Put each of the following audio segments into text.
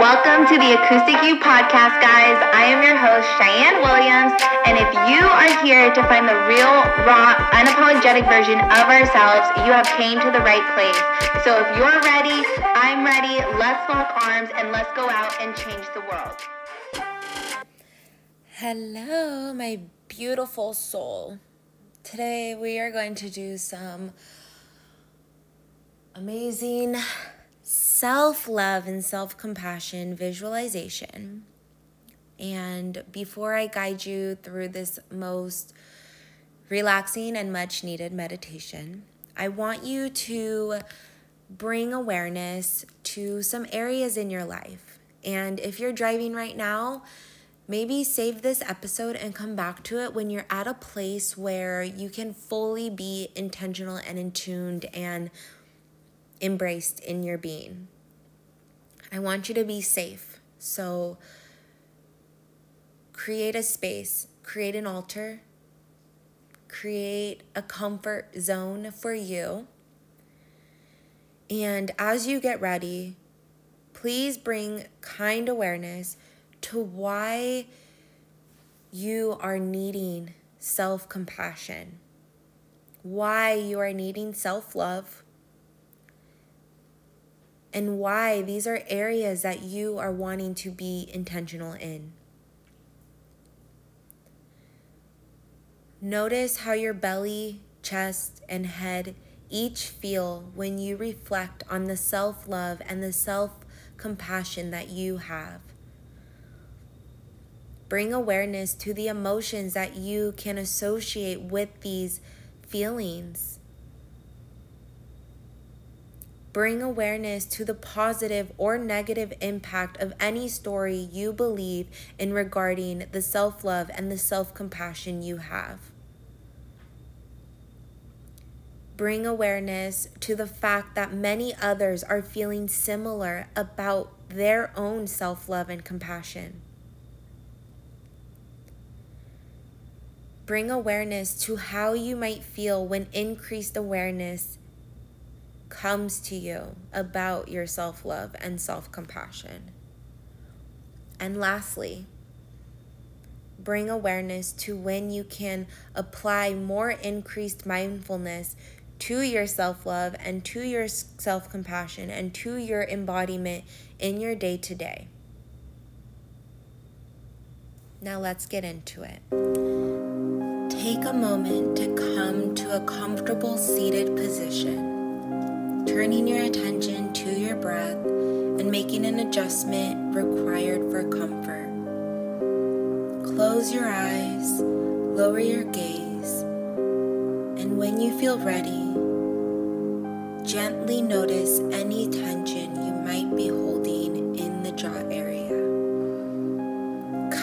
Welcome to the Acoustic You podcast, guys. I am your host, Cheyenne Williams, and if you are here to find the real, raw, unapologetic version of ourselves, you have came to the right place. So if you're ready, I'm ready. Let's lock arms and let's go out and change the world. Hello, my beautiful soul. Today we are going to do some amazing self love and self compassion visualization. And before I guide you through this most relaxing and much needed meditation, I want you to bring awareness to some areas in your life. And if you're driving right now, maybe save this episode and come back to it when you're at a place where you can fully be intentional and in tuned and embraced in your being. I want you to be safe. So create a space, create an altar, create a comfort zone for you. And as you get ready, please bring kind awareness to why you are needing self compassion, why you are needing self love, and why these are areas that you are wanting to be intentional in. Notice how your belly, chest, and head each feel when you reflect on the self love and the self compassion that you have. Bring awareness to the emotions that you can associate with these feelings. Bring awareness to the positive or negative impact of any story you believe in regarding the self love and the self compassion you have. Bring awareness to the fact that many others are feeling similar about their own self love and compassion. Bring awareness to how you might feel when increased awareness comes to you about your self love and self compassion. And lastly, bring awareness to when you can apply more increased mindfulness to your self love and to your self compassion and to your embodiment in your day to day. Now let's get into it. Take a moment to come to a comfortable seated position turning your attention to your breath and making an adjustment required for comfort. Close your eyes, lower your gaze, and when you feel ready, gently notice any tension you might be holding in the jaw area.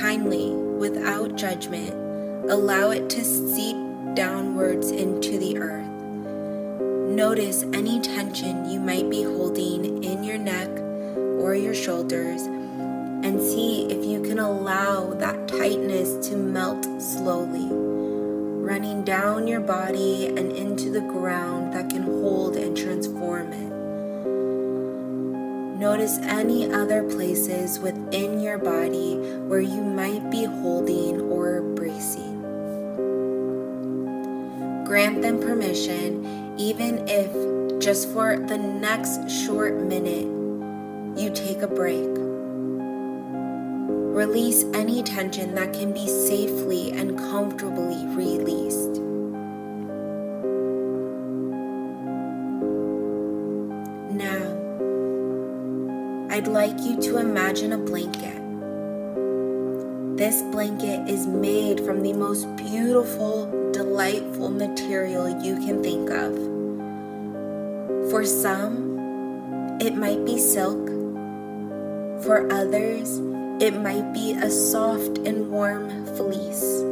Kindly, without judgment, allow it to seep downwards into the earth Notice any tension you might be holding in your neck or your shoulders and see if you can allow that tightness to melt slowly, running down your body and into the ground that can hold and transform it. Notice any other places within your body where you might be holding or bracing. Grant them permission even if just for the next short minute you take a break. Release any tension that can be safely and comfortably released. Now, I'd like you to imagine a blanket. This blanket is made from the most beautiful delightful material you can think of. For some, it might be silk. For others, it might be a soft and warm fleece.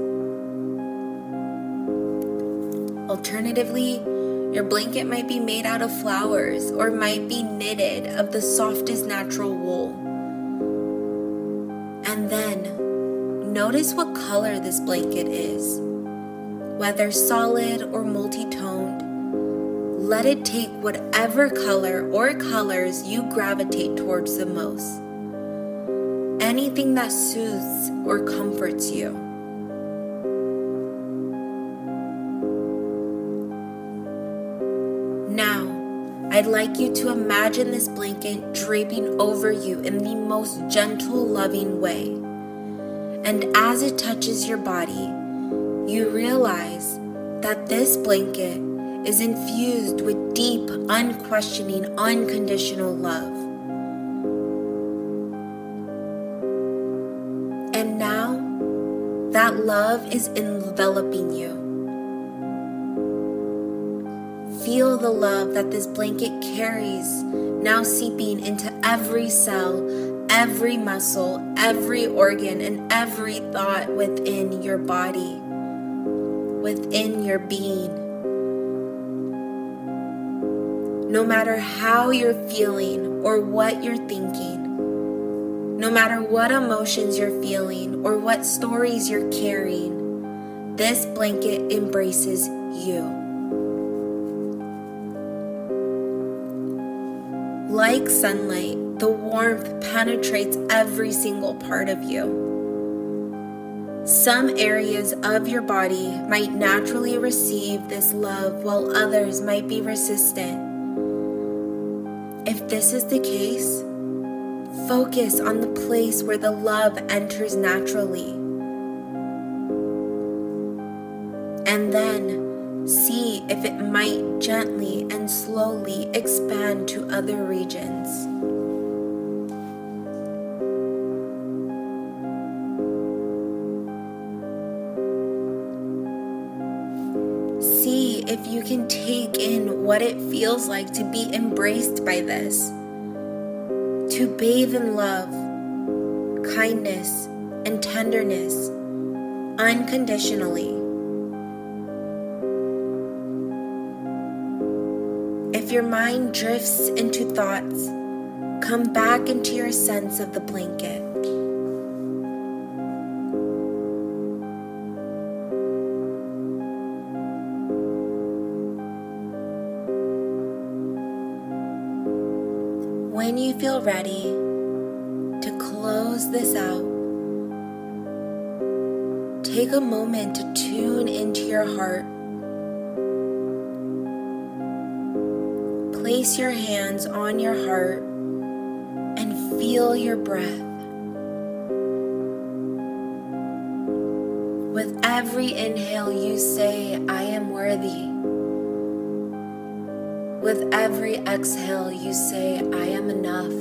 Alternatively, your blanket might be made out of flowers or might be knitted of the softest natural wool. And then, notice what color this blanket is whether solid or multi toned. Let it take whatever color or colors you gravitate towards the most. anything that soothes or comforts you. Now, I'd like you to imagine this blanket draping over you in the most gentle, loving way. And as it touches your body, you realize that this blanket is infused with deep, unquestioning, unconditional love. And now, that love is enveloping you. Feel the love that this blanket carries now seeping into every cell, every muscle, every organ, and every thought within your body, within your being. no matter how you're feeling or what you're thinking, no matter what emotions you're feeling or what stories you're carrying, this blanket embraces you. Like sunlight, the warmth penetrates every single part of you. Some areas of your body might naturally receive this love while others might be resistant. If this is the case, focus on the place where the love enters naturally. And then see if it might gently and slowly expand to other regions. If you can take in what it feels like to be embraced by this, to bathe in love, kindness, and tenderness unconditionally. If your mind drifts into thoughts, come back into your sense of the blanket. When you feel ready to close this out, take a moment to tune into your heart. Place your hands on your heart and feel your breath. With every inhale, you say, I am worthy. With every exhale, you say, I am enough.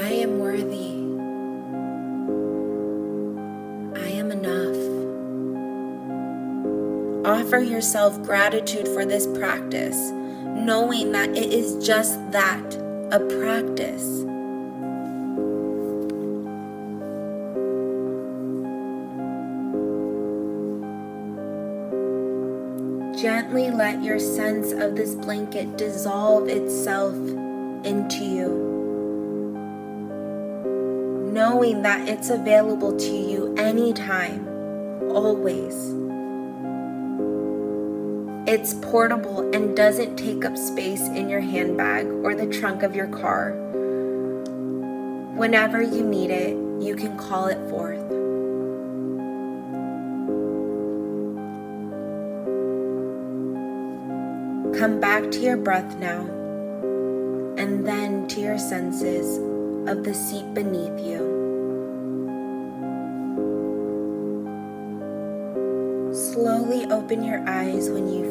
I am worthy. I am enough. Offer yourself gratitude for this practice, knowing that it is just that a practice. Gently let your sense of this blanket dissolve itself into you, knowing that it's available to you anytime, always. It's portable and doesn't take up space in your handbag or the trunk of your car. Whenever you need it, you can call it forth. Come back to your breath now, and then to your senses of the seat beneath you. Slowly open your eyes when you